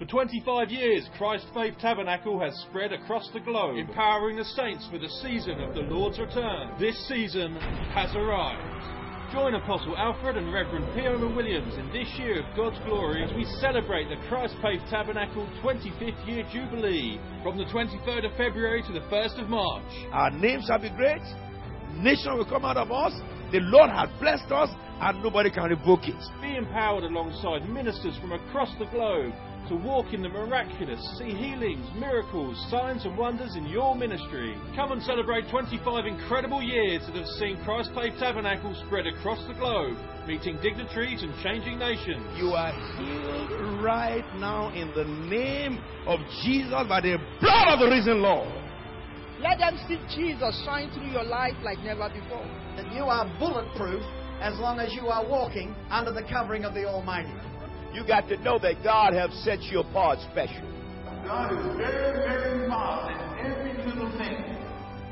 For 25 years, Christ Faith Tabernacle has spread across the globe, empowering the saints for the season of the Lord's return. This season has arrived. Join Apostle Alfred and Reverend Piona Williams in this year of God's glory as we celebrate the Christ Faith Tabernacle 25th year jubilee from the 23rd of February to the 1st of March. Our name shall be great. Nation will come out of us. The Lord has blessed us, and nobody can revoke it. Be empowered alongside ministers from across the globe to walk in the miraculous, see healings, miracles, signs, and wonders in your ministry. Come and celebrate 25 incredible years that have seen Christ Faith Tabernacle spread across the globe, meeting dignitaries and changing nations. You are healed right now in the name of Jesus by the blood of the risen Lord. Let them see Jesus shine through your life like never before. And you are bulletproof as long as you are walking under the covering of the Almighty. You got to know that God has set you apart special. God is very, very marvelous in every little thing.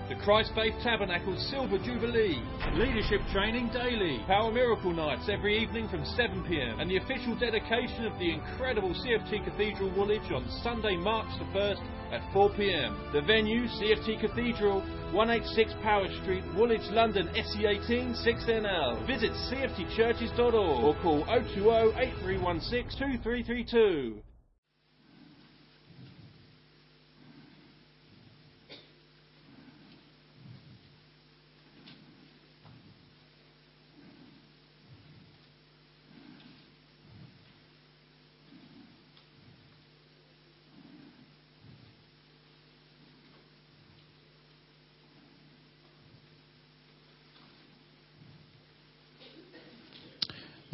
The Christ Faith Tabernacle Silver Jubilee, leadership training daily, Power Miracle Nights every evening from 7pm, and the official dedication of the incredible CFT Cathedral Woolwich on Sunday, March the 1st at 4pm. The venue, CFT Cathedral, 186 Powis Street, Woolwich, London, SE18 6NL. Visit cftchurches.org or call 020 8316 2332.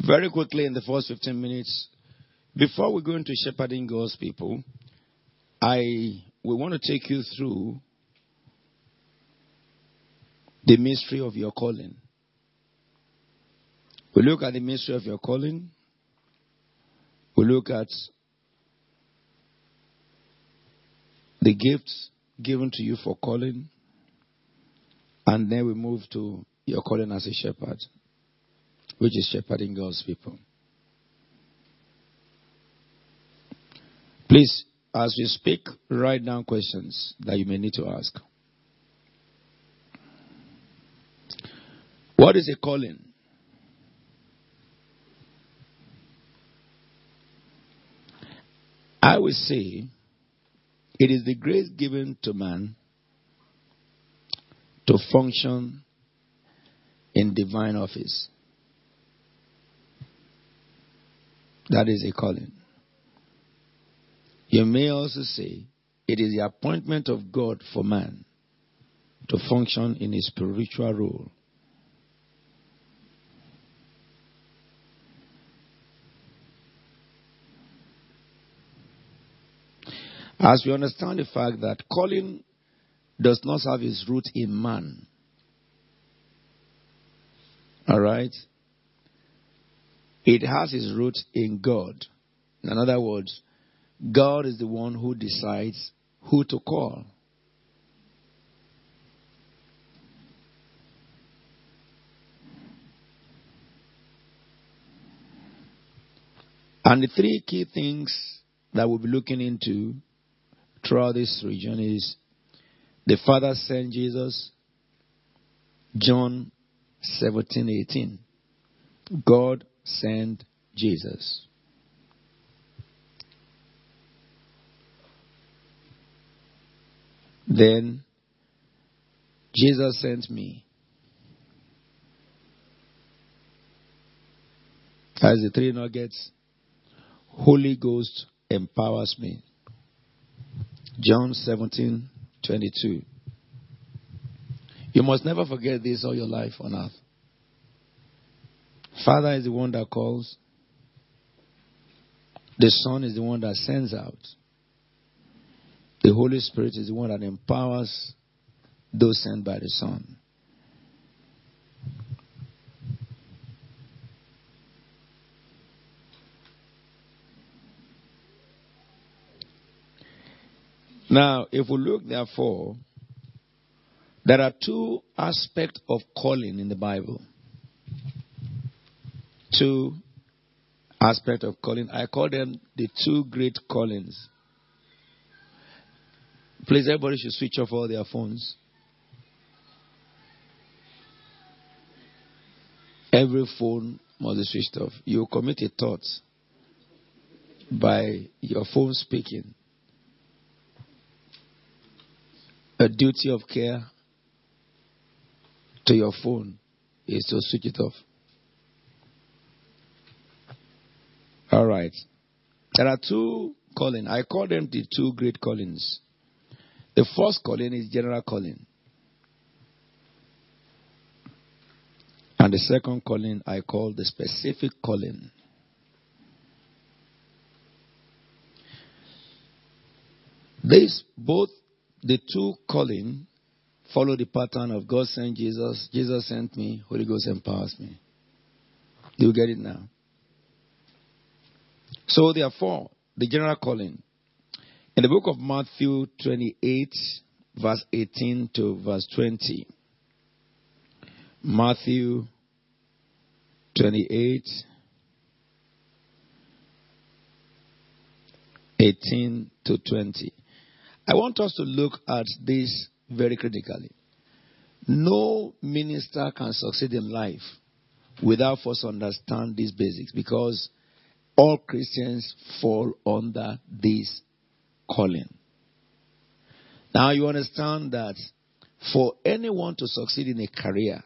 Very quickly, in the first 15 minutes, before we go into shepherding God's people, I we want to take you through the mystery of your calling. We look at the mystery of your calling. We look at the gifts given to you for calling. And then we move to your calling as a shepherd which is shepherding God's people. Please, as we speak, write down questions that you may need to ask. What is a calling? I would say it is the grace given to man to function in divine office. That is a calling. You may also say it is the appointment of God for man to function in a spiritual role. As we understand the fact that calling does not have its root in man. All right? It has its root in God. In other words, God is the one who decides who to call. And the three key things that we'll be looking into throughout this region is the Father sent Jesus, John 17, 18. God sent Jesus. Then Jesus sent me. As the three nuggets, Holy Ghost empowers me. John 17, 22. You must never forget this all your life on earth. Father is the one that calls. The Son is the one that sends out. The Holy Spirit is the one that empowers those sent by the Son. Now, if we look, therefore, there are two aspects of calling in the Bible two aspect of calling. I call them the two great callings. Please, everybody should switch off all their phones. Every phone must be switched off. You commit a thought by your phone speaking. A duty of care to your phone is to switch it off. All right. There are two callings. I call them the two great callings. The first calling is general calling. And the second calling I call the specific calling. This both the two calling follow the pattern of God sent Jesus, Jesus sent me, Holy Ghost empowers me. Do you get it now? So therefore, the general calling. In the book of Matthew 28, verse 18 to verse 20. Matthew 28, 18 to 20. I want us to look at this very critically. No minister can succeed in life without first understand these basics because all Christians fall under this calling. Now you understand that for anyone to succeed in a career,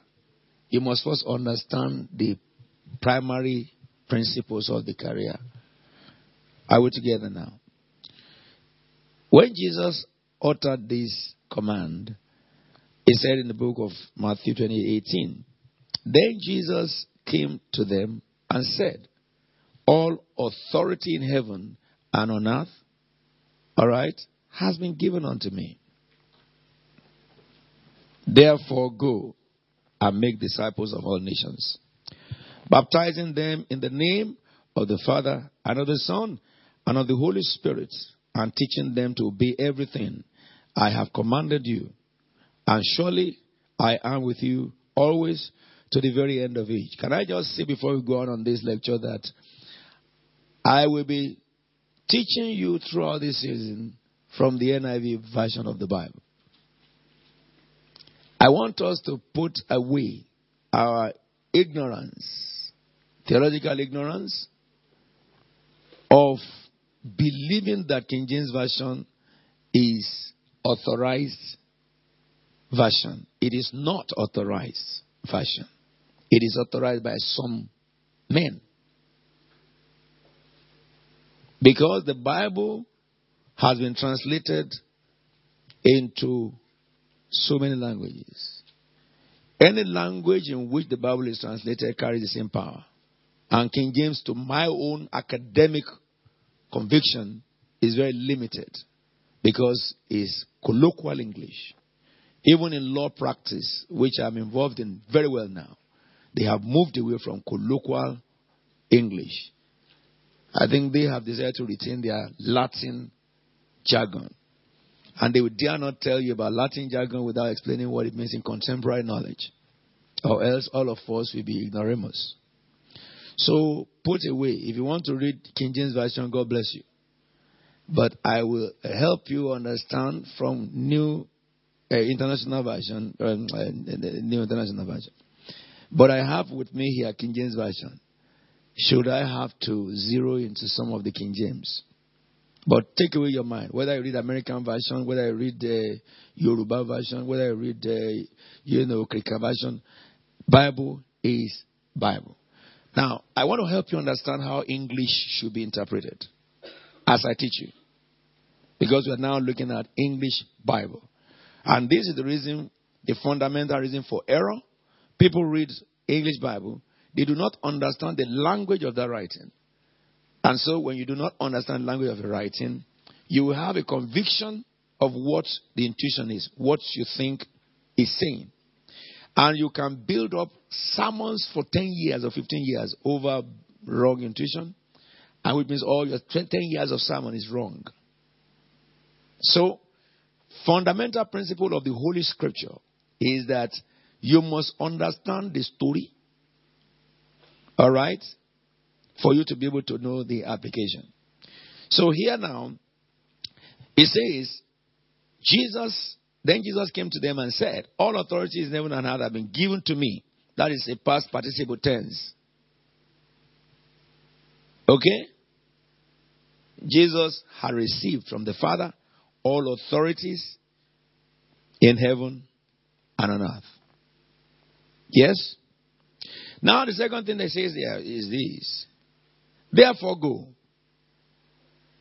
you must first understand the primary principles of the career. Are we together now? When Jesus uttered this command, he said in the book of Matthew 20, Then Jesus came to them and said, All authority in heaven and on earth all right, has been given unto me. Therefore, go and make disciples of all nations, baptizing them in the name of the Father and of the Son and of the Holy Spirit, and teaching them to obey everything I have commanded you. And surely I am with you always to the very end of age. Can I just say before we go on on this lecture that I will be teaching you throughout this season from the NIV version of the Bible. I want us to put away our ignorance, theological ignorance, of believing that King James Version is authorized version. It is not authorized version. It is authorized by some men. Because the Bible has been translated into so many languages. Any language in which the Bible is translated carries the same power. And King James, to my own academic conviction, is very limited because it's colloquial English. Even in law practice, which I'm involved in very well now, they have moved away from colloquial English I think they have decided to retain their Latin jargon. And they would dare not tell you about Latin jargon without explaining what it means in contemporary knowledge. Or else all of us will be ignoramus. So put away. If you want to read King James Version, God bless you. But I will help you understand from New uh, International Version, um, uh, New International Version. But I have with me here King James Version should I have to zero into some of the King James? But take away your mind. Whether I read American version, whether I read the Yoruba version, whether I read the, you know, Krika version, Bible is Bible. Now, I want to help you understand how English should be interpreted as I teach you. Because we are now looking at English Bible. And this is the reason, the fundamental reason for error. People read English Bible they do not understand the language of that writing. And so, when you do not understand the language of the writing, you will have a conviction of what the intuition is, what you think is saying. And you can build up sermons for 10 years or 15 years over wrong intuition, and which means all your 10 years of sermon is wrong. So, fundamental principle of the Holy Scripture is that you must understand the story, all right? for you to be able to know the application. So here now, it says, Jesus, then Jesus came to them and said, All authorities in heaven and earth have been given to me. That is a past participle tense. Okay? Jesus had received from the Father all authorities in heaven and on earth. Yes? Now, the second thing that says there is this. Therefore, go.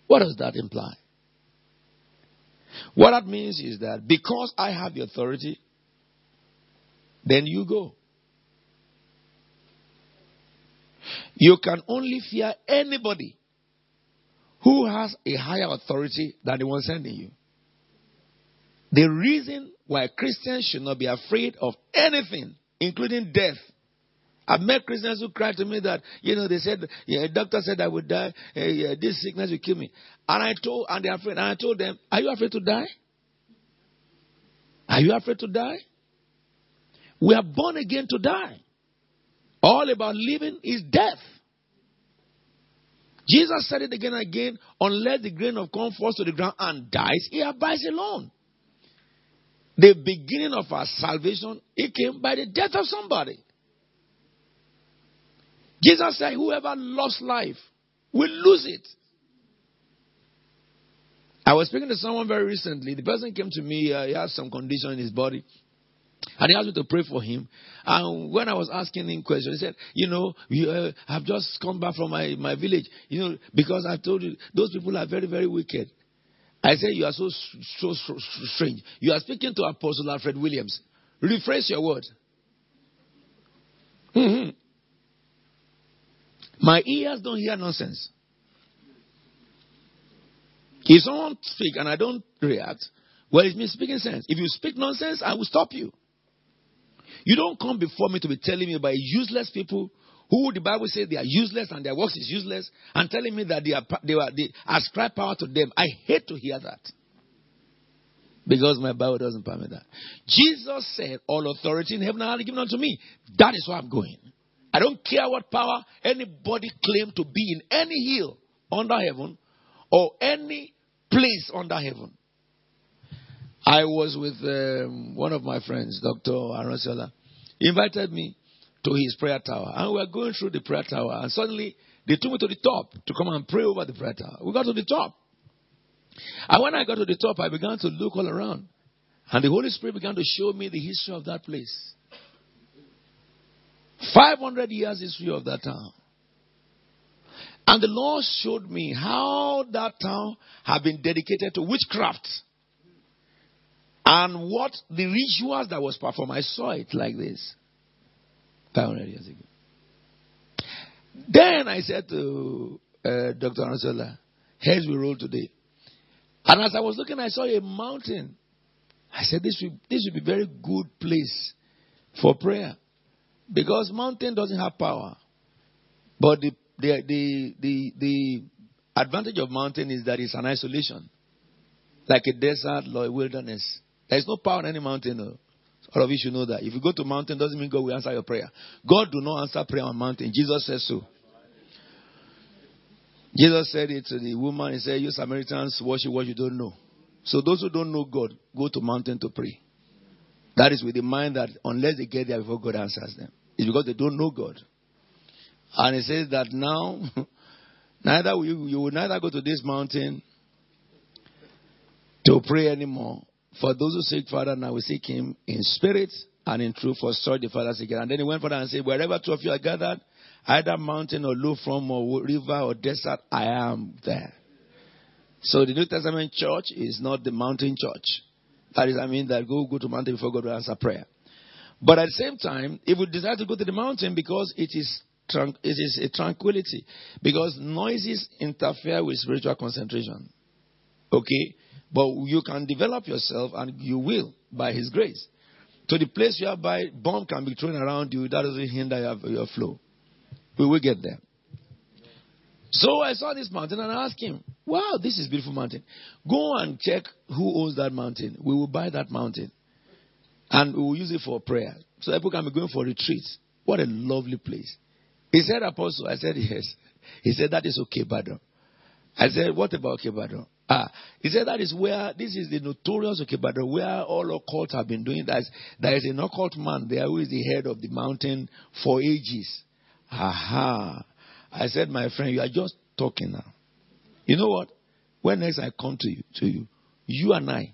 What does that imply? What that means is that because I have the authority, then you go. You can only fear anybody who has a higher authority than the one sending you. The reason why Christians should not be afraid of anything, including death. I've met Christians who cried to me that, you know, they said, yeah, a doctor said I would die, uh, yeah, this sickness will kill me. And I told, and they're afraid, and I told them, are you afraid to die? Are you afraid to die? We are born again to die. All about living is death. Jesus said it again and again, unless the grain of corn falls to the ground and dies, he abides alone. The beginning of our salvation, it came by the death of somebody. Jesus said, whoever lost life will lose it. I was speaking to someone very recently. The person came to me, uh, he has some condition in his body. And he asked me to pray for him. And when I was asking him questions, he said, You know, you, uh, I've just come back from my, my village. You know, because I told you, those people are very, very wicked. I said, You are so, so, so strange. You are speaking to Apostle Alfred Williams. Rephrase your word. Mm-hmm. My ears don't hear nonsense. If someone speak and I don't react, well, it's me speaking sense. If you speak nonsense, I will stop you. You don't come before me to be telling me about useless people who the Bible says they are useless and their works is useless and telling me that they, are, they, are, they ascribe power to them. I hate to hear that. Because my Bible doesn't permit that. Jesus said, All authority in heaven and earth given unto me. That is why I'm going. I don't care what power anybody claim to be in any hill under heaven or any place under heaven. I was with um, one of my friends, Dr. Arasola. He invited me to his prayer tower. And we were going through the prayer tower. And suddenly, they took me to the top to come and pray over the prayer tower. We got to the top. And when I got to the top, I began to look all around. And the Holy Spirit began to show me the history of that place. 500 years history of that town. And the Lord showed me how that town had been dedicated to witchcraft. And what the rituals that was performed, I saw it like this 500 years ago. Then I said to uh, Dr. Ansola, heads we roll today. And as I was looking, I saw a mountain. I said, this would, this would be a very good place for prayer. Because mountain doesn't have power. But the, the, the, the, the advantage of mountain is that it's an isolation. Like a desert or a wilderness. There is no power in any mountain. All of you should know that. If you go to mountain, doesn't mean God will answer your prayer. God do not answer prayer on mountain. Jesus says so. Jesus said it to the woman. He said, "You Samaritans worship what you don't know." So those who don't know God go to mountain to pray. That is with the mind that unless they get there before God answers them, it's because they don't know God. And he says that now, neither will you, you will neither go to this mountain to pray anymore, for those who seek Father now we seek him in spirit and in truth for such the Father seek And then he went further and said, Wherever two of you are gathered, either mountain or low from or river or desert, I am there. So the New Testament church is not the mountain church. That is, I mean, that go go to mountain before God will answer prayer. But at the same time, if we decide to go to the mountain because it is it is a tranquility, because noises interfere with spiritual concentration. Okay, but you can develop yourself and you will by His grace. To the place whereby bomb can be thrown around you, that doesn't hinder your, your flow. We will get there. So I saw this mountain and I asked him, Wow, this is beautiful mountain. Go and check who owns that mountain. We will buy that mountain. And we will use it for prayer. So people can be going for retreats. What a lovely place. He said, Apostle. I said, Yes. He said, That is okay, Badon. I said, What about Okebadan? Ah, he said that is where this is the notorious Okebadan, where all occult have been doing that. There is an occult man there who is the head of the mountain for ages. Aha. I said, my friend, you are just talking now. You know what? When next I come to you, to you, you and I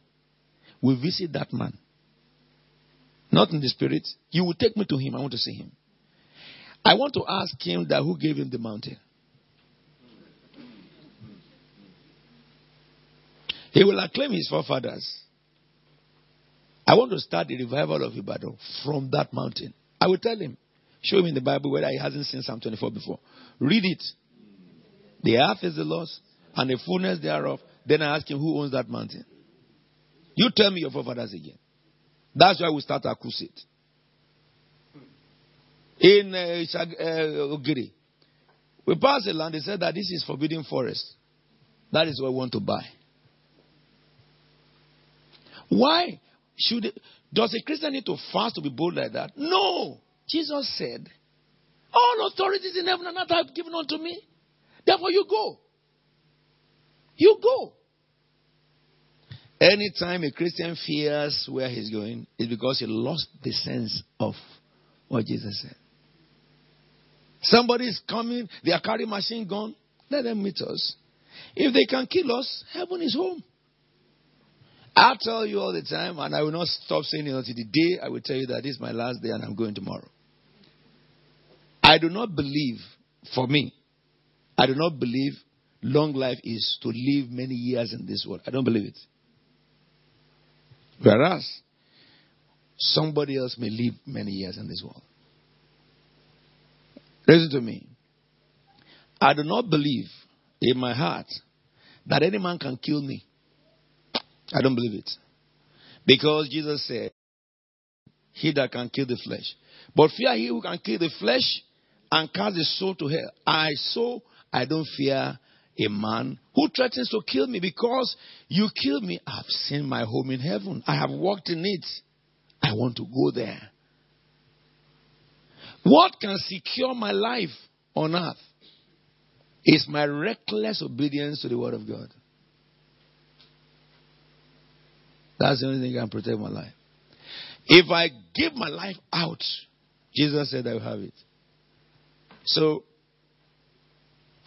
will visit that man. Not in the spirit. You will take me to him. I want to see him. I want to ask him that who gave him the mountain. He will acclaim his forefathers. I want to start the revival of Ibadan from that mountain. I will tell him. Show him in the Bible whether he hasn't seen Psalm 24 before. Read it. The earth is the Lord's and the fullness thereof. Then I ask him who owns that mountain. You tell me your forefathers again. That's why we start our crusade. In uh, uh, Ogiri, we passed the land. They said that this is forbidden forest. That is what we want to buy. Why should does a Christian need to fast to be bold like that? No. Jesus said, All authorities in heaven and earth have given unto me. Therefore, you go. You go. Anytime a Christian fears where he's going, it's because he lost the sense of what Jesus said. Somebody is coming, they are carrying machine gun, let them meet us. If they can kill us, heaven is home. I tell you all the time, and I will not stop saying it until the day I will tell you that this is my last day and I'm going tomorrow. I do not believe, for me, I do not believe long life is to live many years in this world. I don't believe it. Whereas, somebody else may live many years in this world. Listen to me. I do not believe in my heart that any man can kill me. I don't believe it. Because Jesus said, He that can kill the flesh. But fear he who can kill the flesh and cast the soul to hell. I so I don't fear a man who threatens to kill me because you kill me. I've seen my home in heaven. I have walked in it. I want to go there. What can secure my life on earth is my reckless obedience to the word of God. That's the only thing that can protect my life. If I give my life out, Jesus said I will have it. So,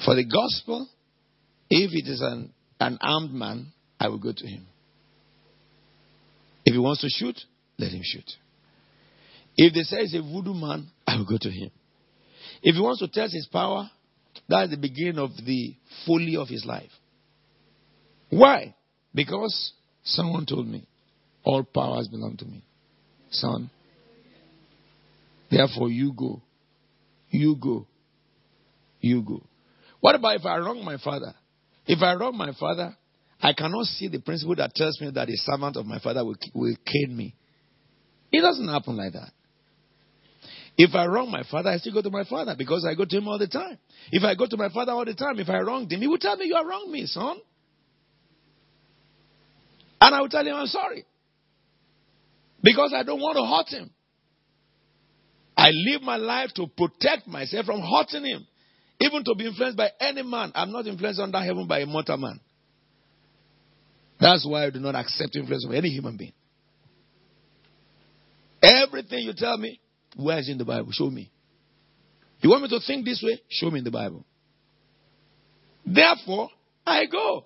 for the gospel, if it is an, an armed man, I will go to him. If he wants to shoot, let him shoot. If they say he's a voodoo man, I will go to him. If he wants to test his power, that's the beginning of the folly of his life. Why? Because Someone told me, all powers belong to me. Son, therefore you go. You go. You go. What about if I wrong my father? If I wrong my father, I cannot see the principle that tells me that a servant of my father will, will cane me. It doesn't happen like that. If I wrong my father, I still go to my father because I go to him all the time. If I go to my father all the time, if I wronged him, he will tell me, You are wrong me, son. And I will tell him I'm sorry. Because I don't want to hurt him. I live my life to protect myself from hurting him. Even to be influenced by any man. I'm not influenced under heaven by a mortal man. That's why I do not accept influence of any human being. Everything you tell me, where is in the Bible? Show me. You want me to think this way? Show me in the Bible. Therefore, I go.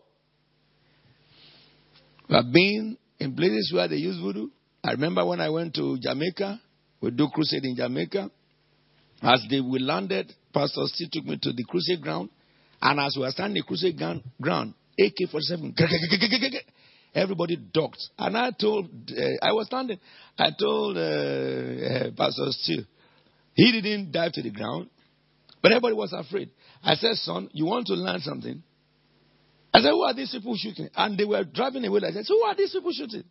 Have been in places where they use voodoo. I remember when I went to Jamaica, we do crusade in Jamaica. As they we landed, Pastor Steele took me to the crusade ground. And as we were standing the crusade ground, AK 47, everybody ducked. And I told, uh, I was standing, I told uh, uh, Pastor Steele, he didn't dive to the ground, but everybody was afraid. I said, son, you want to learn something? I said, Who are these people shooting? And they were driving away. I said, So who are these people shooting?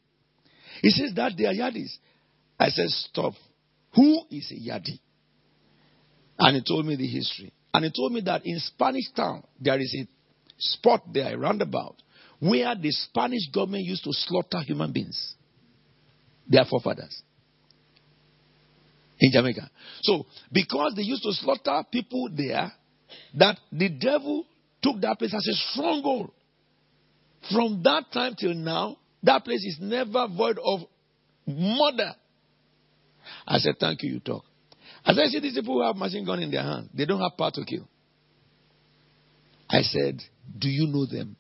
He says that they are Yardies. I said, Stop. Who is a Yardie? And he told me the history. And he told me that in Spanish town, there is a spot there, a roundabout, where the Spanish government used to slaughter human beings. Their forefathers. In Jamaica. So, because they used to slaughter people there, that the devil took that place as a stronghold. From that time till now, that place is never void of murder. I said, Thank you, you talk. As I see these people who have machine gun in their hand, they don't have power to kill. I said, Do you know them?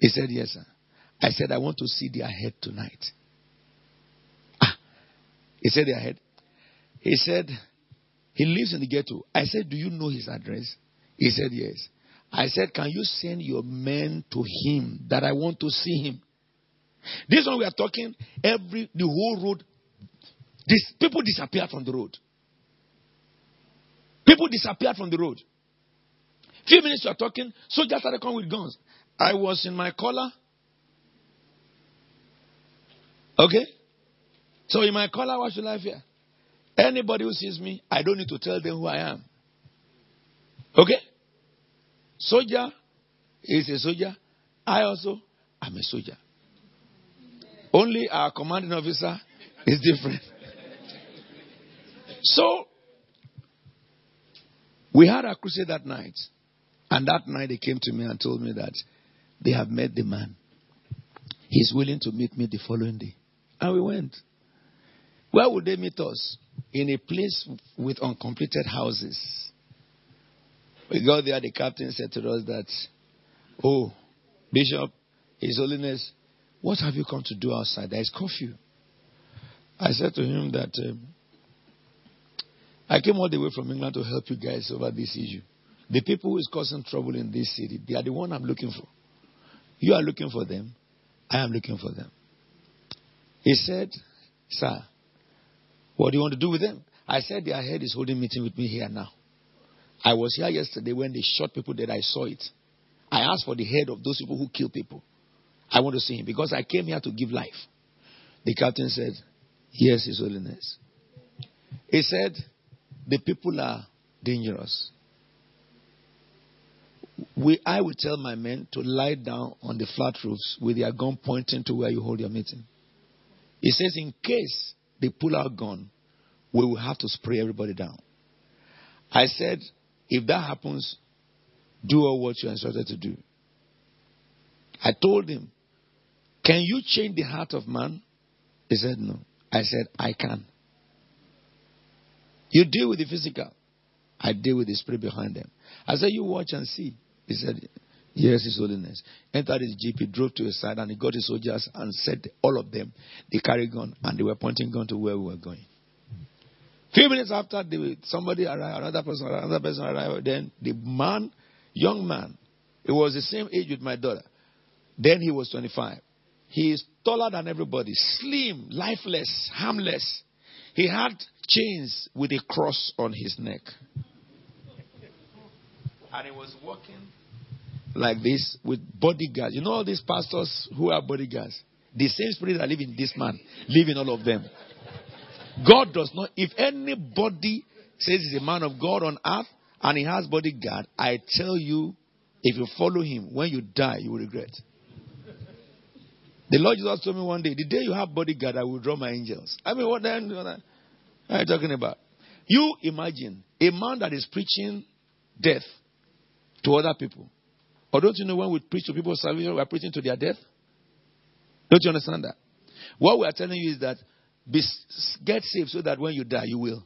He said, Yes, sir. I said, I want to see their head tonight. Ah. He said, Their head. He said, He lives in the ghetto. I said, Do you know his address? He said, Yes. I said, Can you send your men to him that I want to see him? This one we are talking, every the whole road, people disappeared from the road. People disappeared from the road. Few minutes you are talking, soldiers started coming with guns. I was in my collar. Okay? So in my collar, what should I fear? Anybody who sees me, I don't need to tell them who I am. Okay? Soldier is a soldier. I also am a soldier. Only our commanding officer is different. So, we had a crusade that night. And that night they came to me and told me that they have met the man. He's willing to meet me the following day. And we went. Where would they meet us? In a place with uncompleted houses. We got there, the captain said to us that, Oh, Bishop, His Holiness, what have you come to do outside? There is curfew. I said to him that um, I came all the way from England to help you guys over this issue. The people who is causing trouble in this city, they are the one I'm looking for. You are looking for them. I am looking for them. He said, Sir, what do you want to do with them? I said, Their head is holding meeting with me here now. I was here yesterday when they shot people that I saw it. I asked for the head of those people who kill people. I want to see him because I came here to give life. The captain said, Yes, His Holiness. He said, The people are dangerous. We, I will tell my men to lie down on the flat roofs with their gun pointing to where you hold your meeting. He says, In case they pull out gun, we will have to spray everybody down. I said, If that happens, do all what you're instructed to do. I told him, can you change the heart of man? He said, No. I said, I can. You deal with the physical. I deal with the spirit behind them. I said, You watch and see. He said, Yes, His Holiness. Entered his jeep, he drove to his side, and he got his soldiers and said, All of them, they carried gun, and they were pointing gun to where we were going. Few minutes after, they, somebody arrived, another person another person arrived. Then the man, young man, he was the same age with my daughter. Then he was 25. He is taller than everybody, slim, lifeless, harmless. He had chains with a cross on his neck. And he was walking like this with bodyguards. You know all these pastors who are bodyguards? The same spirit that live in this man, live in all of them. God does not, if anybody says he's a man of God on earth and he has bodyguard, I tell you, if you follow him, when you die, you will regret. The Lord Jesus told me one day, the day you have bodyguard, I will draw my angels. I mean, what then? What are you talking about? You imagine a man that is preaching death to other people. Or don't you know when we preach to people salvation, we are preaching to their death? Don't you understand that? What we are telling you is that be, get saved so that when you die, you will.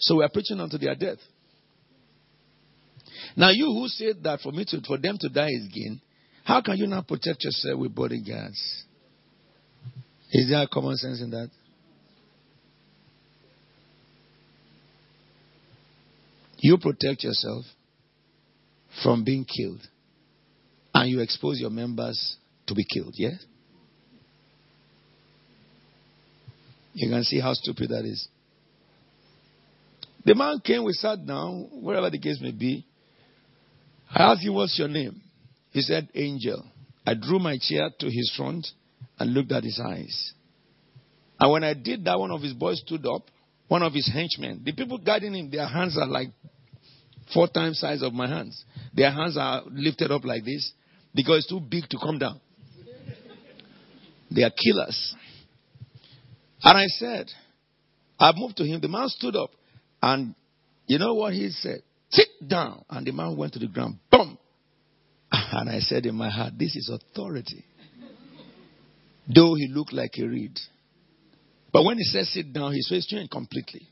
So we are preaching unto their death. Now, you who said that for me to, for them to die is gain, how can you not protect yourself with bodyguards? Is there common sense in that? You protect yourself from being killed, and you expose your members to be killed, yeah? You can see how stupid that is. The man came, we sat down, wherever the case may be. I asked him, What's your name? He said, Angel. I drew my chair to his front and looked at his eyes. And when I did that, one of his boys stood up, one of his henchmen. The people guiding him, their hands are like four times size of my hands. Their hands are lifted up like this because it's too big to come down. They are killers. And I said, I moved to him. The man stood up. And you know what he said? Sit down. And the man went to the ground. Boom. And I said in my heart, This is authority. Though he looked like a reed. But when he says sit down, his face changed completely.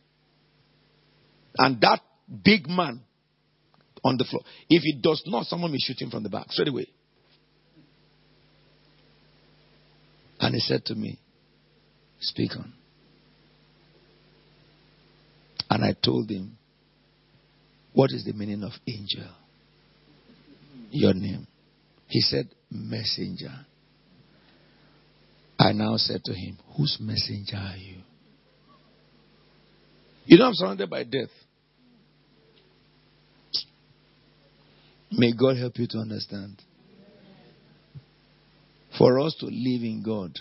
And that big man on the floor, if he does not, someone will shoot him from the back straight away. And he said to me, Speak on. And I told him, What is the meaning of angel? Your name. He said, Messenger. I now said to him, Whose messenger are you? You know, I'm surrounded by death. May God help you to understand. For us to live in God,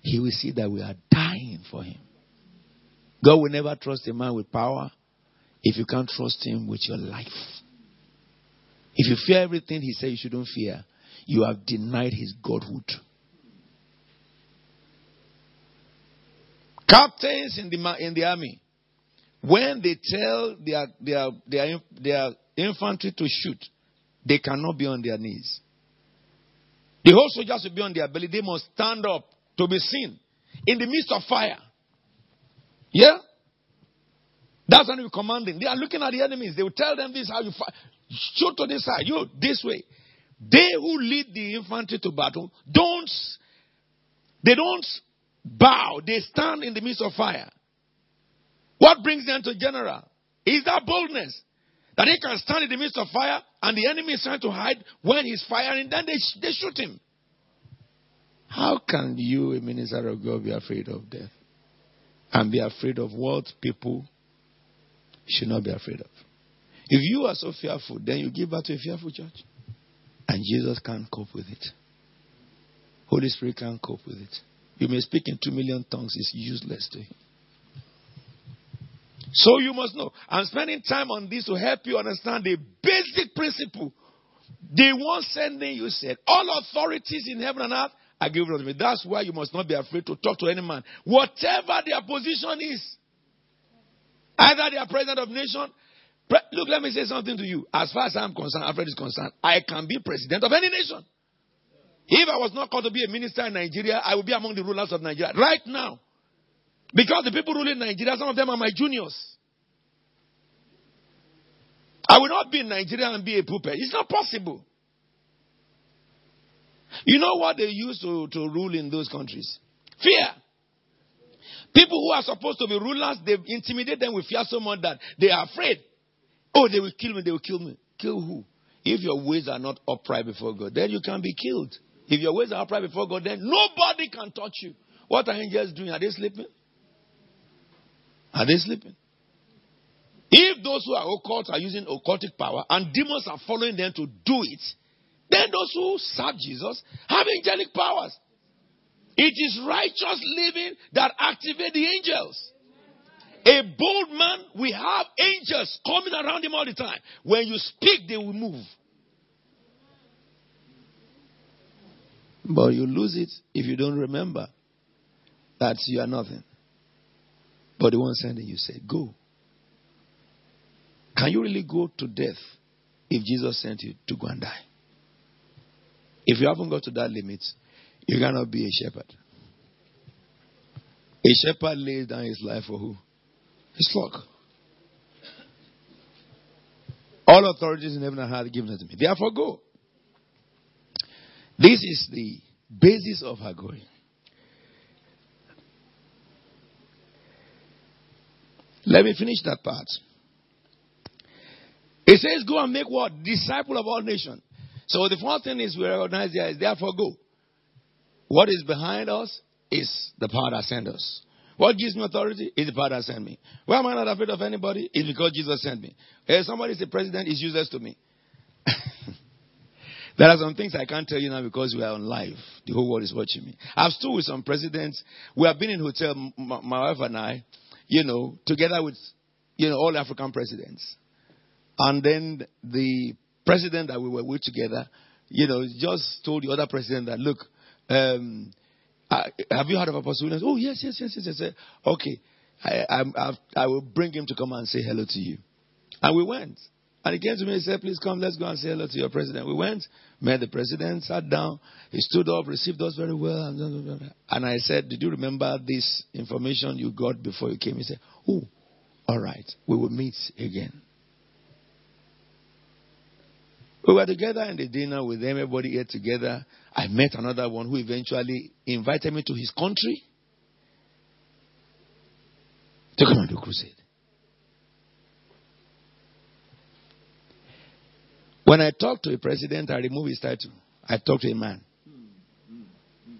He will see that we are dying for Him. God will never trust a man with power if you can't trust Him with your life. If you fear everything He said you shouldn't fear, you have denied His Godhood. Captains in the, in the army, when they tell their, their, their, their infantry to shoot, they cannot be on their knees. The whole soldiers will be on their belly. They must stand up to be seen in the midst of fire. Yeah? That's when we're commanding. They are looking at the enemies. They will tell them this how you fight. Shoot to this side. You this way. They who lead the infantry to battle don't they don't bow. They stand in the midst of fire. What brings them to general? Is that boldness. That he can stand in the midst of fire and the enemy is trying to hide when he's firing, then they, they shoot him. How can you, a minister of God, be afraid of death? And be afraid of what people should not be afraid of? If you are so fearful, then you give birth to a fearful church. And Jesus can't cope with it. Holy Spirit can't cope with it. You may speak in two million tongues, it's useless to him. So you must know. I'm spending time on this to help you understand the basic principle. The one sending you said, All authorities in heaven and earth are given unto me. That's why you must not be afraid to talk to any man, whatever their position is. Either they are president of nation. Look, let me say something to you. As far as I'm concerned, Alfred is concerned, I can be president of any nation. If I was not called to be a minister in Nigeria, I would be among the rulers of Nigeria right now. Because the people ruling Nigeria, some of them are my juniors. I will not be in Nigeria and be a puppet. It's not possible. You know what they use to, to rule in those countries? Fear. People who are supposed to be rulers, they intimidate them with fear so much that they are afraid. Oh, they will kill me, they will kill me. Kill who? If your ways are not upright before God, then you can be killed. If your ways are upright before God, then nobody can touch you. What are angels doing? Are they sleeping? Are they sleeping? If those who are occult are using occultic power and demons are following them to do it, then those who serve Jesus have angelic powers. It is righteous living that activate the angels. A bold man we have angels coming around him all the time. When you speak, they will move. But you lose it if you don't remember that you are nothing. But the one sending you say, Go. Can you really go to death if Jesus sent you to go and die? If you haven't got to that limit, you cannot be a shepherd. A shepherd lays down his life for who? His flock. All authorities in heaven and earth given unto me. Therefore, go. This is the basis of her going. Let me finish that part. It says, Go and make what? Disciple of all nations. So the first thing is we recognize there is therefore go. What is behind us is the power that sent us. What gives me authority is the power that sent me. Why am I not afraid of anybody? It's because Jesus sent me. If somebody is a president, it's useless to me. there are some things I can't tell you now because we are on live. The whole world is watching me. I've stood with some presidents. We have been in hotel, my, wife and I, you know, together with, you know, all African presidents. And then the president that we were with together, you know, just told the other president that, look, um, I, have you heard of Apostle? Oh, yes, yes, yes, yes. yes. Okay. I, I, I, I will bring him to come and say hello to you. And we went. And he came to me and said, Please come, let's go and say hello to your president. We went, met the president, sat down. He stood up, received us very well. And I said, Did you remember this information you got before you came? He said, Oh, all right, we will meet again. We were together in the dinner with everybody here together. I met another one who eventually invited me to his country to come and do crusade. When I talk to a president, I remove his title. I talk to a man,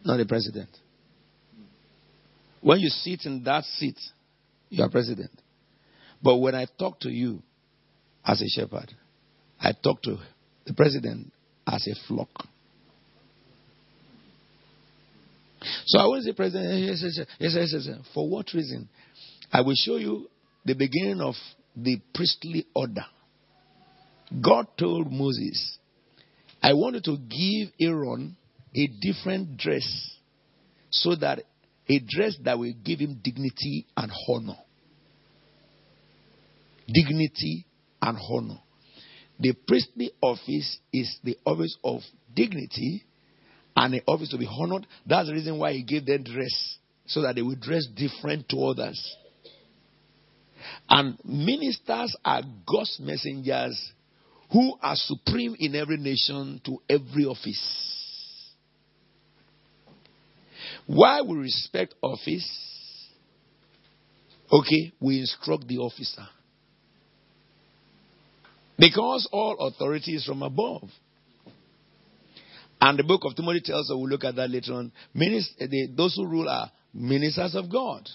not a president. When you sit in that seat, you are president. But when I talk to you as a shepherd, I talk to the president as a flock. So I want to say, President, yes, yes, yes, yes, yes. For what reason? I will show you the beginning of the priestly order. God told Moses, I wanted to give Aaron a different dress so that a dress that will give him dignity and honor. Dignity and honor. The priestly office is the office of dignity and the office to be honored. That's the reason why he gave them dress, so that they will dress different to others. And ministers are God's messengers who are supreme in every nation to every office. Why we respect office? Okay, we instruct the officer. Because all authority is from above. And the book of Timothy tells us, we'll look at that later on, the, those who rule are ministers of God.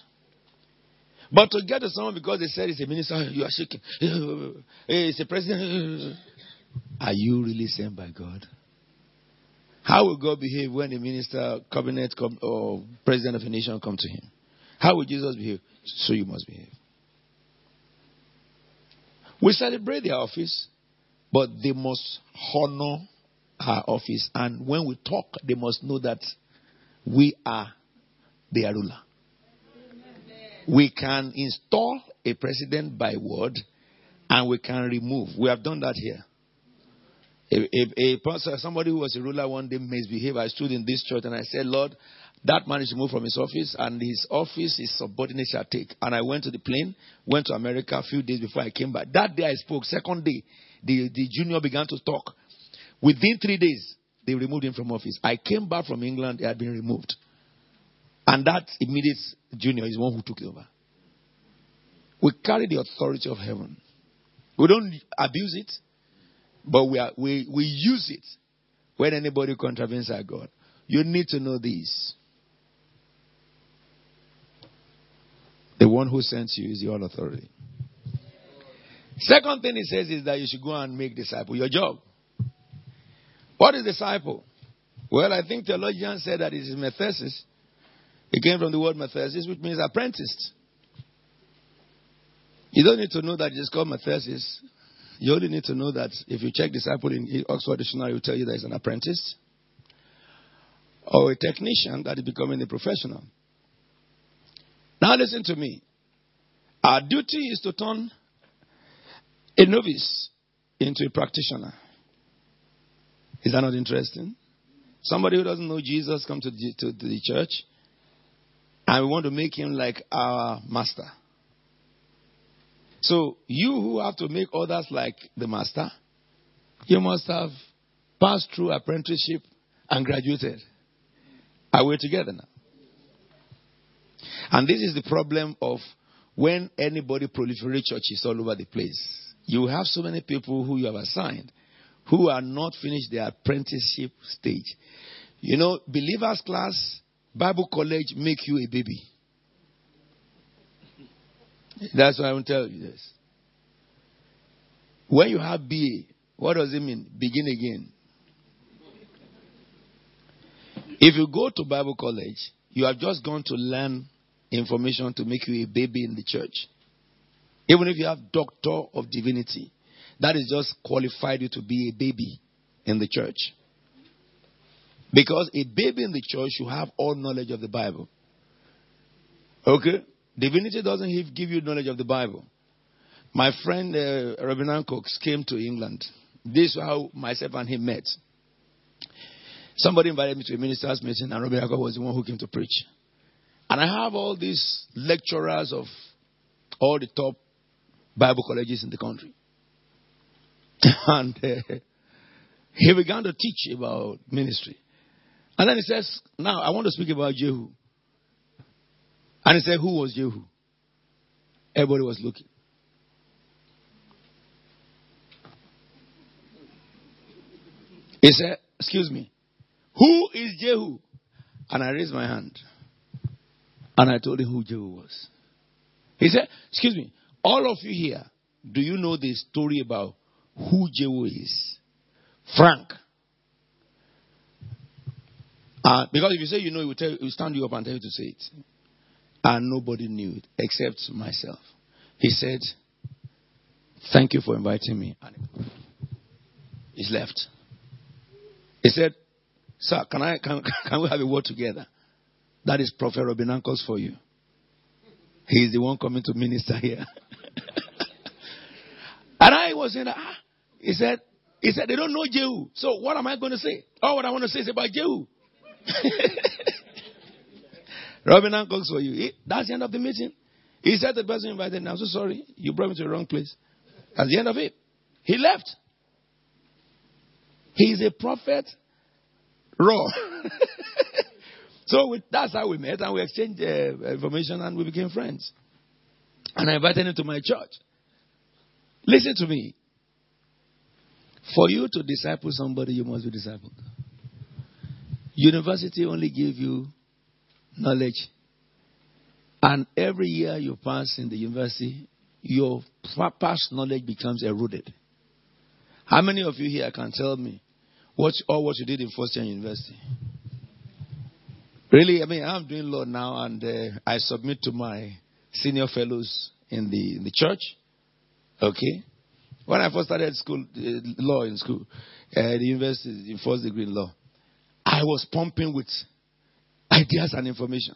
But to get to someone because they said it's a minister, you are shaking. It's a president. Are you really sent by God? How will God behave when a minister, cabinet, or president of a nation come to him? How will Jesus behave? So you must behave. We celebrate their office, but they must honor our office. And when we talk, they must know that we are their ruler. We can install a president by word and we can remove. We have done that here. A, a, somebody who was a ruler one day misbehaved. I stood in this church and I said, Lord, that man is removed from his office, and his office, his subordinate shall take. And I went to the plane, went to America a few days before I came back. That day I spoke. Second day, the, the junior began to talk. Within three days, they removed him from office. I came back from England, he had been removed. And that immediate junior is one who took over. We carry the authority of heaven. We don't abuse it, but we, are, we, we use it when anybody contravenes our God. You need to know this. The one who sends you is your authority. Second thing he says is that you should go and make disciple. Your job. What is disciple? Well, I think theologians said that it is methesis. It came from the word methesis, which means apprentice. You don't need to know that it is called methesis. You only need to know that if you check disciple in Oxford Dictionary, it will tell you that it's an apprentice or a technician that is becoming a professional. Now listen to me. Our duty is to turn a novice into a practitioner. Is that not interesting? Somebody who doesn't know Jesus come to the, to the church and we want to make him like our master. So you who have to make others like the master, you must have passed through apprenticeship and graduated. Are we together now? And this is the problem of when anybody proliferate churches all over the place. You have so many people who you have assigned who are not finished their apprenticeship stage. You know, believers class, Bible college make you a baby. That's why I will tell you this. When you have BA, what does it mean? Begin again. If you go to Bible college, you have just gone to learn information to make you a baby in the church. Even if you have doctor of divinity, that is just qualified you to be a baby in the church. Because a baby in the church should have all knowledge of the Bible. Okay? Divinity doesn't give you knowledge of the Bible. My friend uh, Robin Cox came to England. This is how myself and him met. Somebody invited me to a minister's meeting, and Robin Cox was the one who came to preach. And I have all these lecturers of all the top Bible colleges in the country. and uh, he began to teach about ministry. And then he says, Now I want to speak about Jehu. And he said, Who was Jehu? Everybody was looking. He said, Excuse me, who is Jehu? And I raised my hand. And I told him who Jehu was. He said, Excuse me, all of you here, do you know the story about who Jehu is? Frank. Uh, because if you say you know, it will, tell, it will stand you up and tell you to say it. And nobody knew it except myself. He said, Thank you for inviting me. And he's left. He said, Sir, can, I, can, can we have a word together? That is Prophet Robin Ankles for you. He is the one coming to minister here. and I was saying, ah, he said, he said, they don't know Jehu. So what am I going to say? All what I want to say is about Jehu. Robin Uncles for you. That's the end of the meeting. He said the person invited, I'm so sorry, you brought me to the wrong place. That's the end of it. He left. He's a prophet raw. so we, that's how we met and we exchanged uh, information and we became friends. And I invited him to my church. Listen to me. For you to disciple somebody, you must be discipled. University only give you knowledge. And every year you pass in the university, your past knowledge becomes eroded. How many of you here can tell me what all what you did in first year university? Really, I mean, I'm doing law now, and uh, I submit to my senior fellows in the in the church. Okay, when I first started school uh, law in school, uh, the university in first degree in law, I was pumping with ideas and information.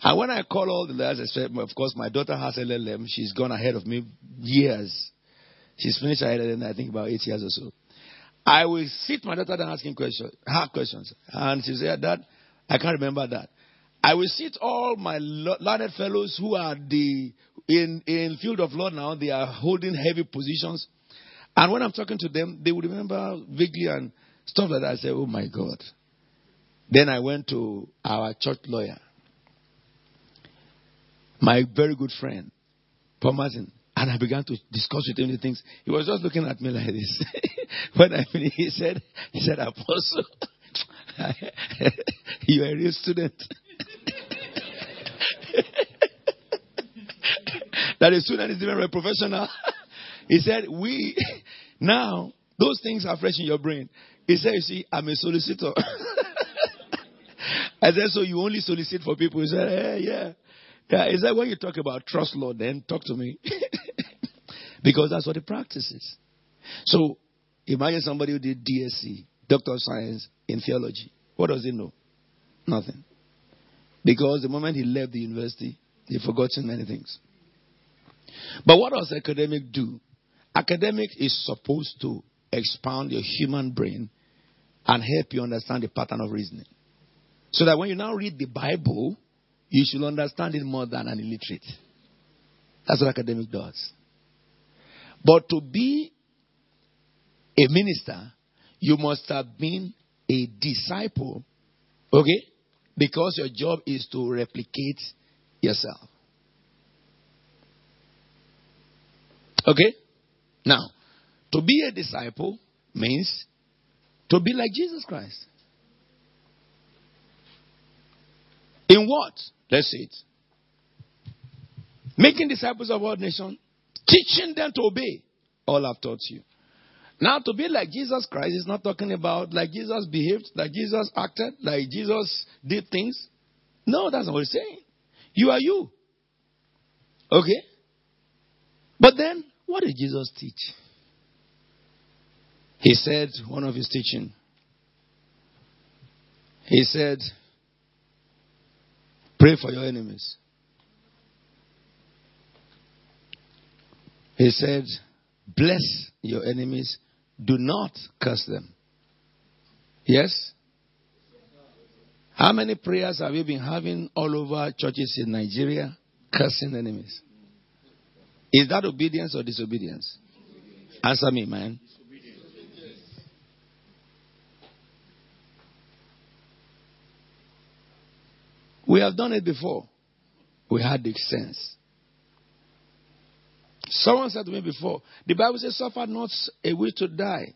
And when I call all the lawyers, of course, my daughter has LLM. She's gone ahead of me years. She's finished her LLM, I think, about eight years or so. I will sit my daughter down asking questions, her questions. And she said, Dad, I can't remember that. I will sit all my learned fellows who are the in in field of law now. They are holding heavy positions, and when I'm talking to them, they will remember vaguely and stuff like that. I say, "Oh my God!" Then I went to our church lawyer, my very good friend, Paul Martin, and I began to discuss with him the things. He was just looking at me like this. when I finished, he said, "He said, Apostle." you are a real student. that a student is even a professional. he said, We now those things are fresh in your brain. He said, You see, I'm a solicitor. I said, So you only solicit for people? He said, Yeah, yeah. Yeah, he said, When you talk about trust law, then talk to me. because that's what the practice is. So imagine somebody who did DSC, Doctor of Science in theology. What does he know? Nothing. Because the moment he left the university, he forgotten many things. But what does academic do? Academic is supposed to expand your human brain and help you understand the pattern of reasoning. So that when you now read the Bible, you should understand it more than an illiterate. That's what academic does. But to be a minister, you must have been a disciple, okay? Because your job is to replicate yourself. Okay? Now, to be a disciple means to be like Jesus Christ. In what? See it. Making disciples of all nations, teaching them to obey all I've taught you. Now, to be like Jesus Christ is not talking about like Jesus behaved, like Jesus acted, like Jesus did things. No, that's not what he's saying. You are you. Okay? But then, what did Jesus teach? He said, one of his teaching, he said, pray for your enemies. He said, Bless your enemies, do not curse them. Yes? How many prayers have you been having all over churches in Nigeria? Cursing enemies. Is that obedience or disobedience? Answer me, man. We have done it before. We had the sense. Someone said to me before, the Bible says, suffer not a wish to die.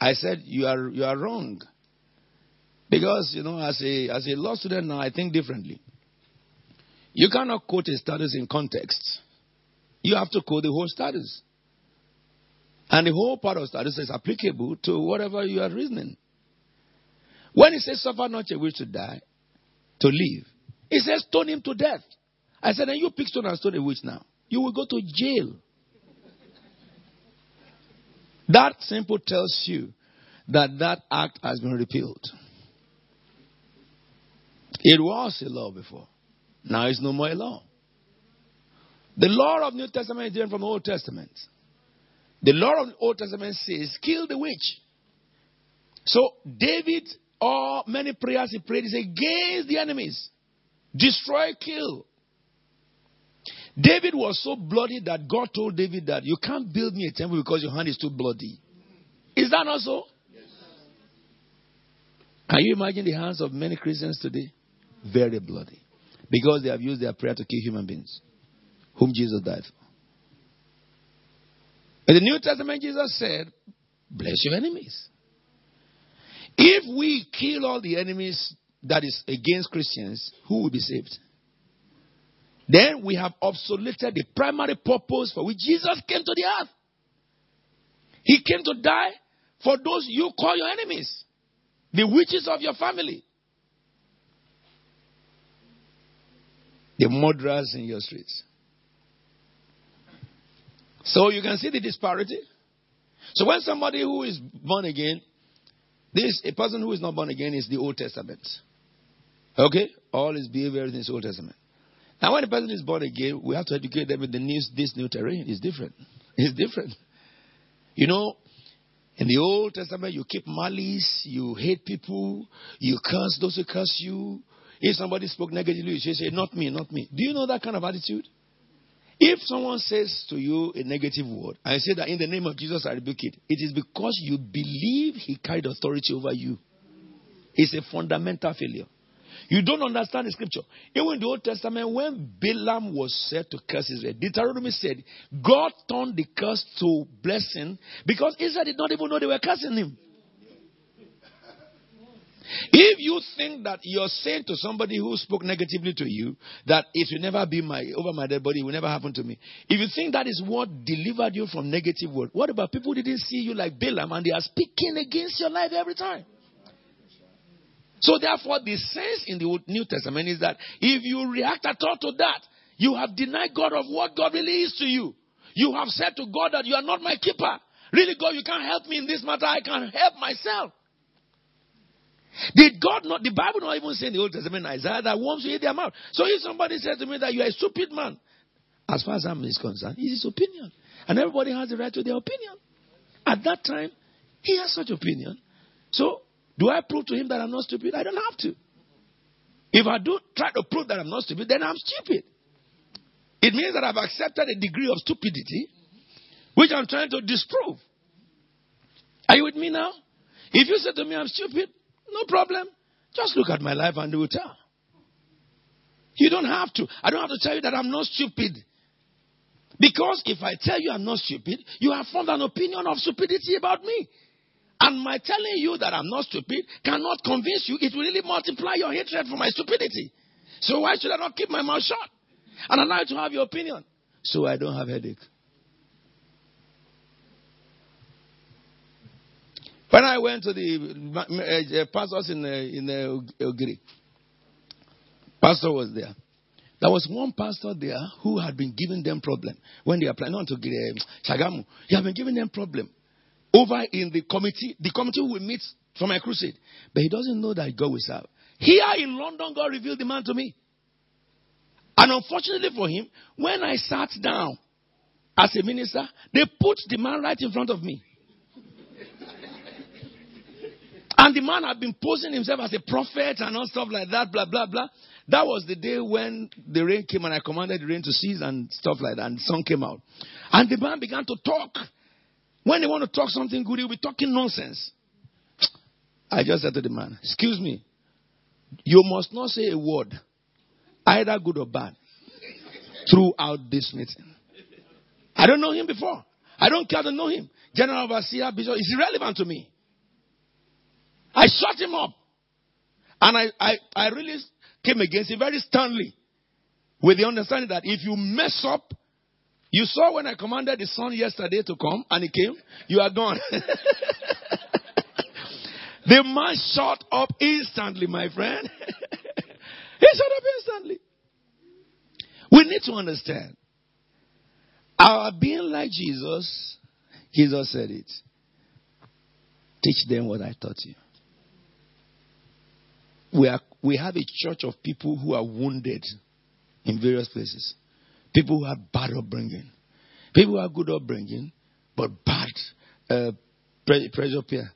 I said, you are, you are wrong. Because, you know, as a, as a law student now, I think differently. You cannot quote a status in context. You have to quote the whole status. And the whole part of status is applicable to whatever you are reasoning. When he says, suffer not a wish to die, to live, he says, stone him to death. I said, and you pick stone and stone a witch now. You will go to jail. That simple tells you that that act has been repealed. It was a law before. Now it's no more a law. The law of New Testament is different from the Old Testament. The law of the Old Testament says, kill the witch. So David, or many prayers he prayed, is against the enemies. Destroy, kill. David was so bloody that God told David that you can't build me a temple because your hand is too bloody. Is that not so? Can you imagine the hands of many Christians today? very bloody. Because they have used their prayer to kill human beings, whom Jesus died for. In the New Testament, Jesus said, Bless your enemies. If we kill all the enemies that is against Christians, who will be saved? Then we have obsoleted the primary purpose for which Jesus came to the earth. He came to die for those you call your enemies, the witches of your family, the murderers in your streets. So you can see the disparity. So when somebody who is born again, this a person who is not born again is the Old Testament. Okay? All his behavior is Old Testament. Now when a person is born again, we have to educate them in the new this new terrain. It's different. It's different. You know, in the Old Testament, you keep malice, you hate people, you curse those who curse you, if somebody spoke negatively, you say, Not me, not me. Do you know that kind of attitude? If someone says to you a negative word, I say that in the name of Jesus, I rebuke it, it is because you believe he carried authority over you. It's a fundamental failure. You don't understand the scripture. Even in the Old Testament, when Balaam was said to curse Israel, Deuteronomy said, God turned the curse to blessing because Israel did not even know they were cursing him. If you think that you're saying to somebody who spoke negatively to you that it will never be my over my dead body, it will never happen to me. If you think that is what delivered you from negative word, what about people who didn't see you like Balaam and they are speaking against your life every time? So therefore, the sense in the New Testament is that if you react at all to that, you have denied God of what God really is to you. You have said to God that you are not my keeper. Really, God, you can't help me in this matter. I can help myself. Did God not, the Bible not even say in the Old Testament, Isaiah, that worms will eat their mouth. So if somebody said to me that you are a stupid man, as far as I'm concerned, it's his opinion. And everybody has the right to their opinion. At that time, he has such opinion. So, do I prove to him that I'm not stupid? I don't have to. If I do try to prove that I'm not stupid, then I'm stupid. It means that I've accepted a degree of stupidity, which I'm trying to disprove. Are you with me now? If you say to me I'm stupid, no problem. Just look at my life and you will tell. You don't have to. I don't have to tell you that I'm not stupid. Because if I tell you I'm not stupid, you have formed an opinion of stupidity about me. And my telling you that I'm not stupid cannot convince you. It will really multiply your hatred for my stupidity. So why should I not keep my mouth shut and allow you to have your opinion? So I don't have headache. When I went to the uh, pastors in, uh, in uh, Ogiri, pastor was there. There was one pastor there who had been giving them problem when they are planning to Shagamu. He had been giving them problem over in the committee. The committee will meet for my crusade, but he doesn't know that God will serve. Here in London, God revealed the man to me. And unfortunately for him, when I sat down as a minister, they put the man right in front of me. And the man had been posing himself as a prophet and all stuff like that, blah, blah, blah. That was the day when the rain came and I commanded the rain to cease and stuff like that. And the sun came out. And the man began to talk. When they want to talk something good, he'll be talking nonsense. I just said to the man, Excuse me, you must not say a word, either good or bad, throughout this meeting. I don't know him before. I don't care to know him. General Overseer, Bishop, it's irrelevant to me. I shut him up. And I, I, I really came against him very sternly with the understanding that if you mess up, you saw when I commanded the sun yesterday to come and he came, you are gone. the man shut up instantly, my friend. he shut up instantly. We need to understand. Our being like Jesus, Jesus said it. Teach them what I taught you we, are, we have a church of people who are wounded in various places. People who have bad upbringing. People who have good upbringing, but bad uh, pressure peer.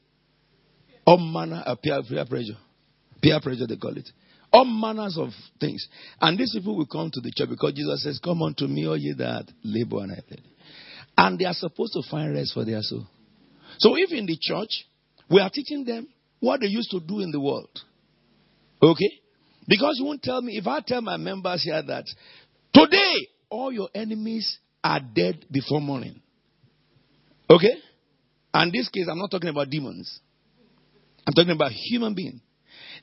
All manner of peer, peer pressure. Peer pressure, they call it. All manners of things. And these people will come to the church because Jesus says, Come unto me, all ye that labor and I And they are supposed to find rest for their soul. So if in the church, we are teaching them what they used to do in the world. Okay? Because you won't tell me, if I tell my members here that today all your enemies are dead before morning. Okay? And this case, I'm not talking about demons. I'm talking about human being.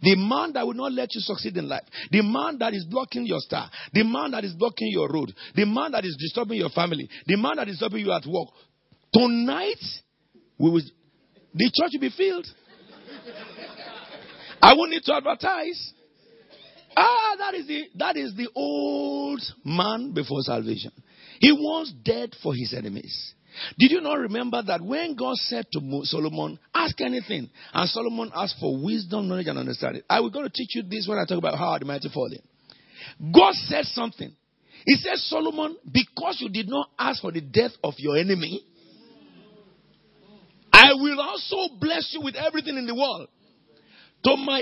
The man that will not let you succeed in life. The man that is blocking your star. The man that is blocking your road. The man that is disturbing your family. The man that is disturbing you at work. Tonight, we will, the church will be filled. I won't need to advertise. Ah, that is the that is the old man before salvation. He was dead for his enemies. Did you not remember that when God said to Solomon, ask anything, and Solomon asked for wisdom, knowledge, and understanding? I will going to teach you this when I talk about how the mighty fallen. God said something. He said, Solomon, because you did not ask for the death of your enemy, I will also bless you with everything in the world to my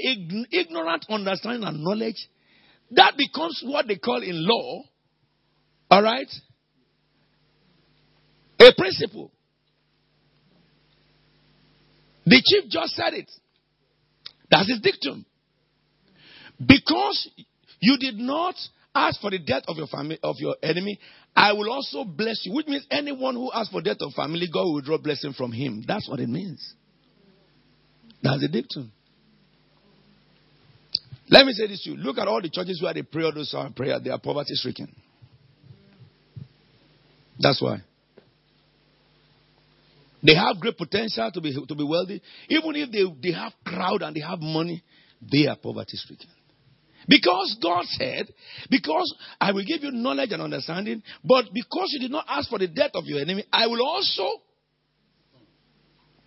ignorant understanding and knowledge, that becomes what they call in law, all right, a principle. The chief just said it. That's his dictum. Because you did not ask for the death of your family of your enemy, I will also bless you. Which means anyone who asks for death of family, God will draw blessing from him. That's what it means. That's the dictum. Let me say this to you. Look at all the churches where they pray all those prayer. They are poverty stricken. That's why. They have great potential to be, to be wealthy. Even if they, they have crowd and they have money, they are poverty stricken. Because God said, because I will give you knowledge and understanding, but because you did not ask for the death of your enemy, I will also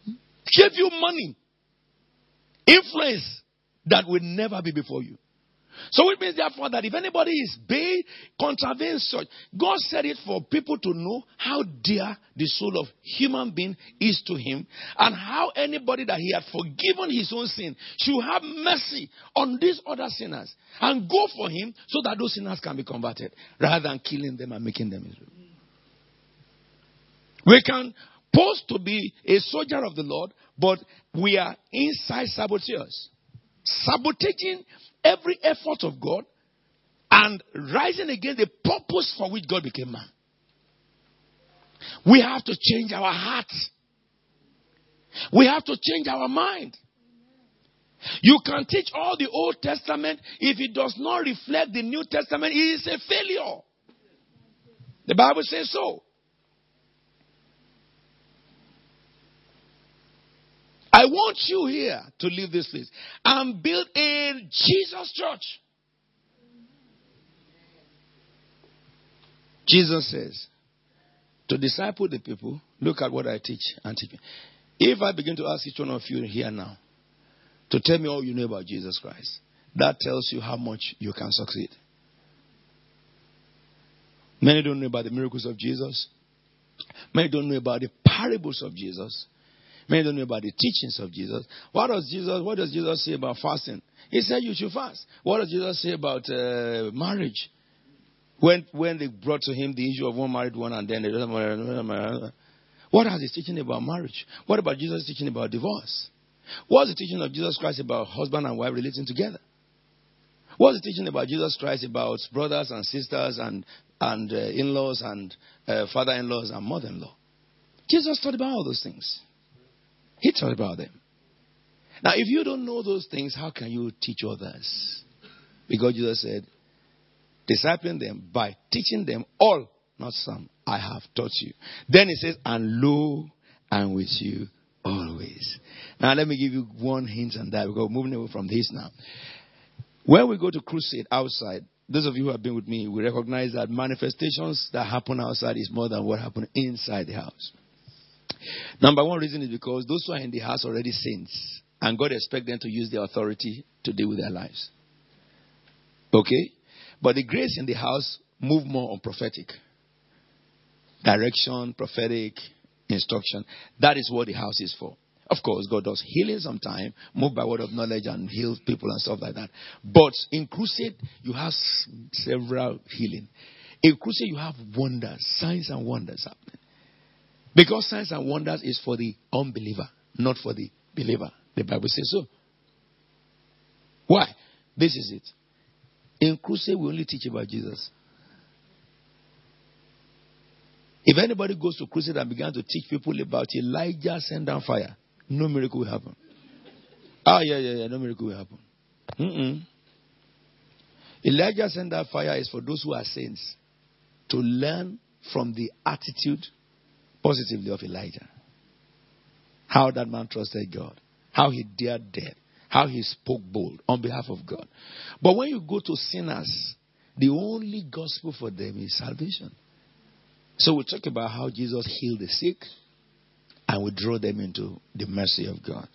give you money, influence, that will never be before you. So it means therefore that if anybody is bad, contravenes such, God said it for people to know how dear the soul of human being is to him and how anybody that he had forgiven his own sin should have mercy on these other sinners and go for him so that those sinners can be converted rather than killing them and making them miserable. We can pose to be a soldier of the Lord, but we are inside saboteurs sabotaging every effort of God and rising against the purpose for which God became man. We have to change our hearts. We have to change our mind. You can teach all the Old Testament if it does not reflect the New Testament, it is a failure. The Bible says so. I want you here to leave this place and build a Jesus church. Jesus says, to disciple the people, look at what I teach and teach. me. If I begin to ask each one of you here now to tell me all you know about Jesus Christ, that tells you how much you can succeed. Many don't know about the miracles of Jesus. Many don't know about the parables of Jesus. Many don't know about the teachings of Jesus. What does Jesus, what does Jesus say about fasting? He said you should fast. What does Jesus say about uh, marriage? When, when they brought to him the issue of one married one and then they what has he teaching about marriage? What about Jesus teaching about divorce? What's the teaching of Jesus Christ about husband and wife relating together? What's the teaching about Jesus Christ about brothers and sisters and, and uh, in laws and uh, father in laws and mother in law? Jesus taught about all those things. He taught about them. Now, if you don't know those things, how can you teach others? Because Jesus said, discipling them by teaching them all, not some, I have taught you. Then he says, and lo, I'm with you always. Now, let me give you one hint on that. We're moving away from this now. When we go to crusade outside, those of you who have been with me, we recognize that manifestations that happen outside is more than what happened inside the house. Number one reason is because those who are in the house already saints, and God expects them to use their authority to deal with their lives. Okay? But the grace in the house move more on prophetic direction, prophetic instruction. That is what the house is for. Of course, God does healing sometimes, move by word of knowledge and heal people and stuff like that. But in crusade, you have several healing. In crusade, you have wonders, signs and wonders happening. Because signs and wonders is for the unbeliever, not for the believer. The Bible says so. Why? This is it. In crusade, we only teach about Jesus. If anybody goes to crusade and began to teach people about Elijah send down fire, no miracle will happen. Ah, yeah, yeah, yeah, no miracle will happen. Mm-mm. Elijah send down fire is for those who are saints to learn from the attitude positively of Elijah. How that man trusted God, how he dared death, how he spoke bold on behalf of God. But when you go to sinners, the only gospel for them is salvation. So we talk about how Jesus healed the sick and we draw them into the mercy of God.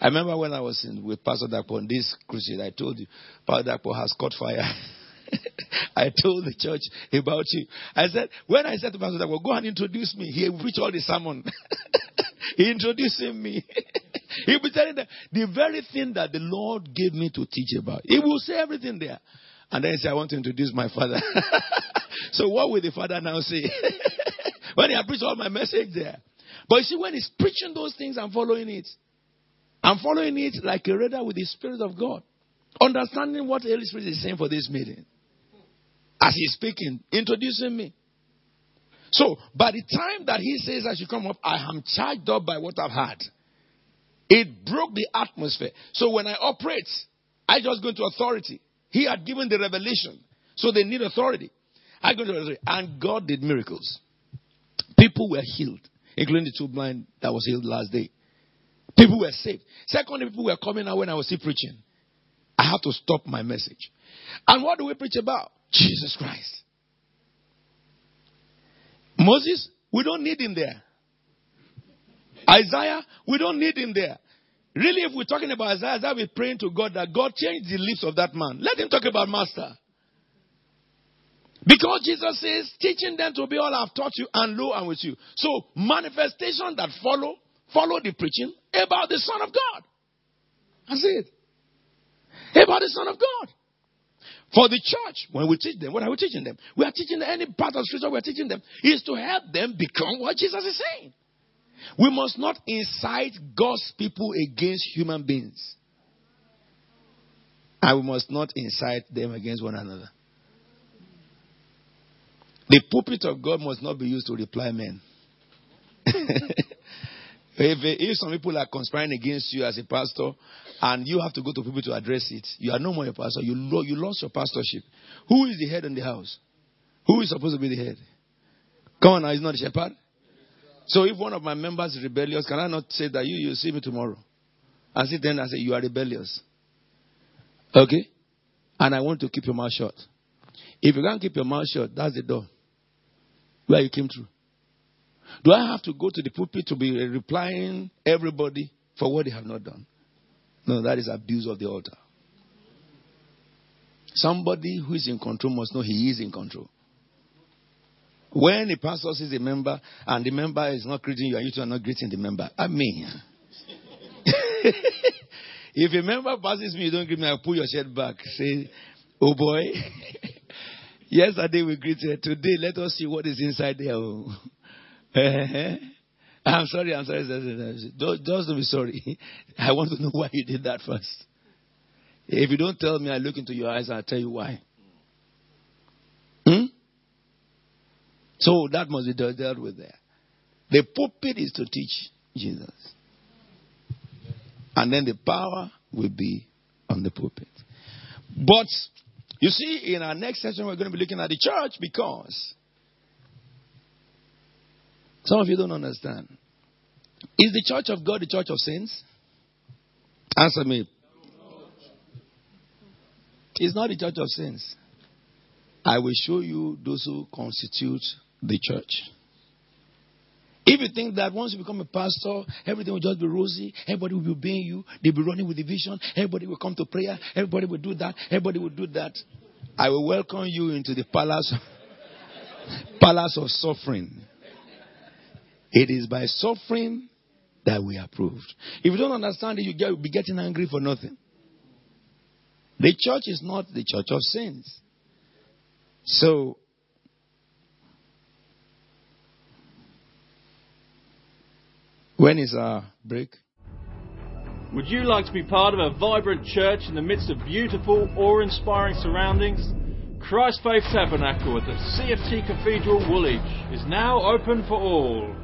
I remember when I was in, with Pastor Dapo on this crusade, I told you, Pastor Dapo has caught fire. I told the church about you. I said, when I said to Pastor Dapo, go and introduce me, he preached all the sermon. he introduced me. he was telling them the very thing that the Lord gave me to teach about. He will say everything there. And then he said, I want to introduce my father. so what will the father now say? when he preached all my message there. But you see, when he's preaching those things, I'm following it. I'm following it like a reader with the Spirit of God. Understanding what the Holy Spirit is saying for this meeting. As he's speaking, introducing me. So, by the time that he says I should come up, I am charged up by what I've had. It broke the atmosphere. So when I operate, I just go into authority. He had given the revelation. So they need authority. I go to authority. And God did miracles. People were healed, including the two blind that was healed last day. People were saved. Secondly, people were coming out when I was still preaching. I had to stop my message. And what do we preach about? Jesus Christ. Moses, we don't need him there. Isaiah, we don't need him there. Really, if we're talking about Isaiah, Isaiah we're praying to God that God change the lips of that man. Let him talk about master. Because Jesus says, teaching them to be all I've taught you, and lo, I'm with you. So, manifestation that follow, follow the preaching about the Son of God. That's it. About the Son of God. For the church, when we teach them, what are we teaching them? We are teaching any part of scripture we're teaching them is to help them become what Jesus is saying. We must not incite God's people against human beings. And we must not incite them against one another. The pulpit of God must not be used to reply men. if, if some people are conspiring against you as a pastor and you have to go to people to address it, you are no more a pastor. You, lo- you lost your pastorship. Who is the head in the house? Who is supposed to be the head? Come on now, is not a shepherd? So if one of my members is rebellious, can I not say that you you see me tomorrow? I sit then I say you are rebellious. Okay? And I want to keep your mouth shut. If you can't keep your mouth shut, that's the door where you came through. Do I have to go to the pulpit to be replying everybody for what they have not done? No, that is abuse of the altar. Somebody who is in control must know he is in control. When a pastor sees a member and the member is not greeting you and you two are not greeting the member, I mean, if a member passes me, you don't greet me, I'll pull your shirt back. Say, oh boy, yesterday we greeted, today let us see what is inside there. Oh. I'm sorry, I'm sorry. Just don't be sorry. I want to know why you did that first. If you don't tell me, I look into your eyes, I'll tell you why. Hmm? So that must be dealt with there. The pulpit is to teach Jesus. And then the power will be on the pulpit. But you see, in our next session, we're going to be looking at the church because some of you don't understand. Is the church of God the church of saints? Answer me. It's not the church of saints. I will show you those who constitute the church. If you think that once you become a pastor, everything will just be rosy, everybody will be obeying you, they'll be running with the vision, everybody will come to prayer, everybody will do that, everybody will do that. I will welcome you into the palace, palace of suffering. It is by suffering that we are proved. If you don't understand it, you get, be getting angry for nothing. The church is not the church of saints. So, when is our break? Would you like to be part of a vibrant church in the midst of beautiful, awe inspiring surroundings? Christ Faith Tabernacle at the CFT Cathedral Woolwich is now open for all.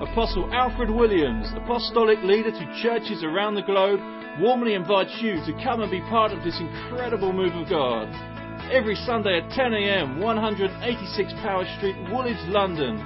Apostle Alfred Williams, apostolic leader to churches around the globe, warmly invites you to come and be part of this incredible move of God. Every Sunday at 10 a.m., 186 Powis Street, Woolwich, London.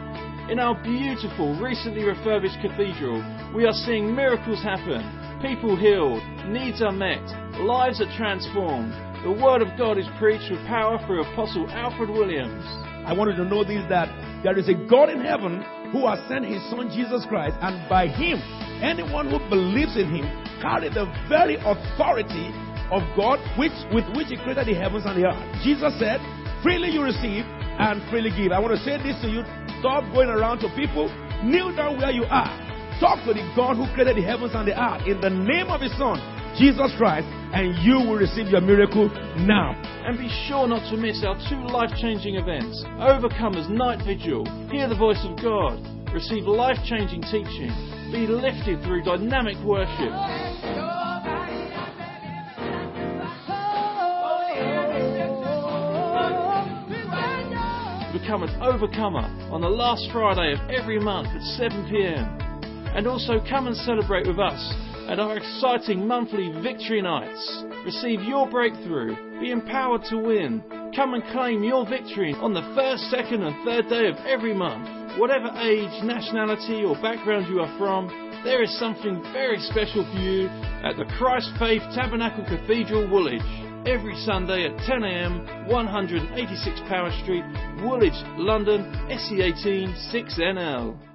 In our beautiful, recently refurbished cathedral, we are seeing miracles happen, people healed, needs are met, lives are transformed. The Word of God is preached with power through Apostle Alfred Williams. I want you to know this that there is a God in heaven who has sent his son Jesus Christ, and by him, anyone who believes in him carry the very authority of God which, with which he created the heavens and the earth. Jesus said, freely you receive and freely give. I want to say this to you. Stop going around to people. Kneel down where you are. Talk to the God who created the heavens and the earth in the name of his son, Jesus Christ, and you will receive your miracle now. And be sure not to miss our two life changing events Overcomers Night Vigil, hear the voice of God, receive life changing teaching, be lifted through dynamic worship. Become an overcomer on the last Friday of every month at 7 pm. And also come and celebrate with us at our exciting monthly Victory Nights. Receive your breakthrough, be empowered to win. Come and claim your victory on the first, second, and third day of every month. Whatever age, nationality, or background you are from, there is something very special for you at the Christ Faith Tabernacle Cathedral, Woolwich. Every Sunday at 10am, 186 Powis Street, Woolwich, London, SE18 6NL.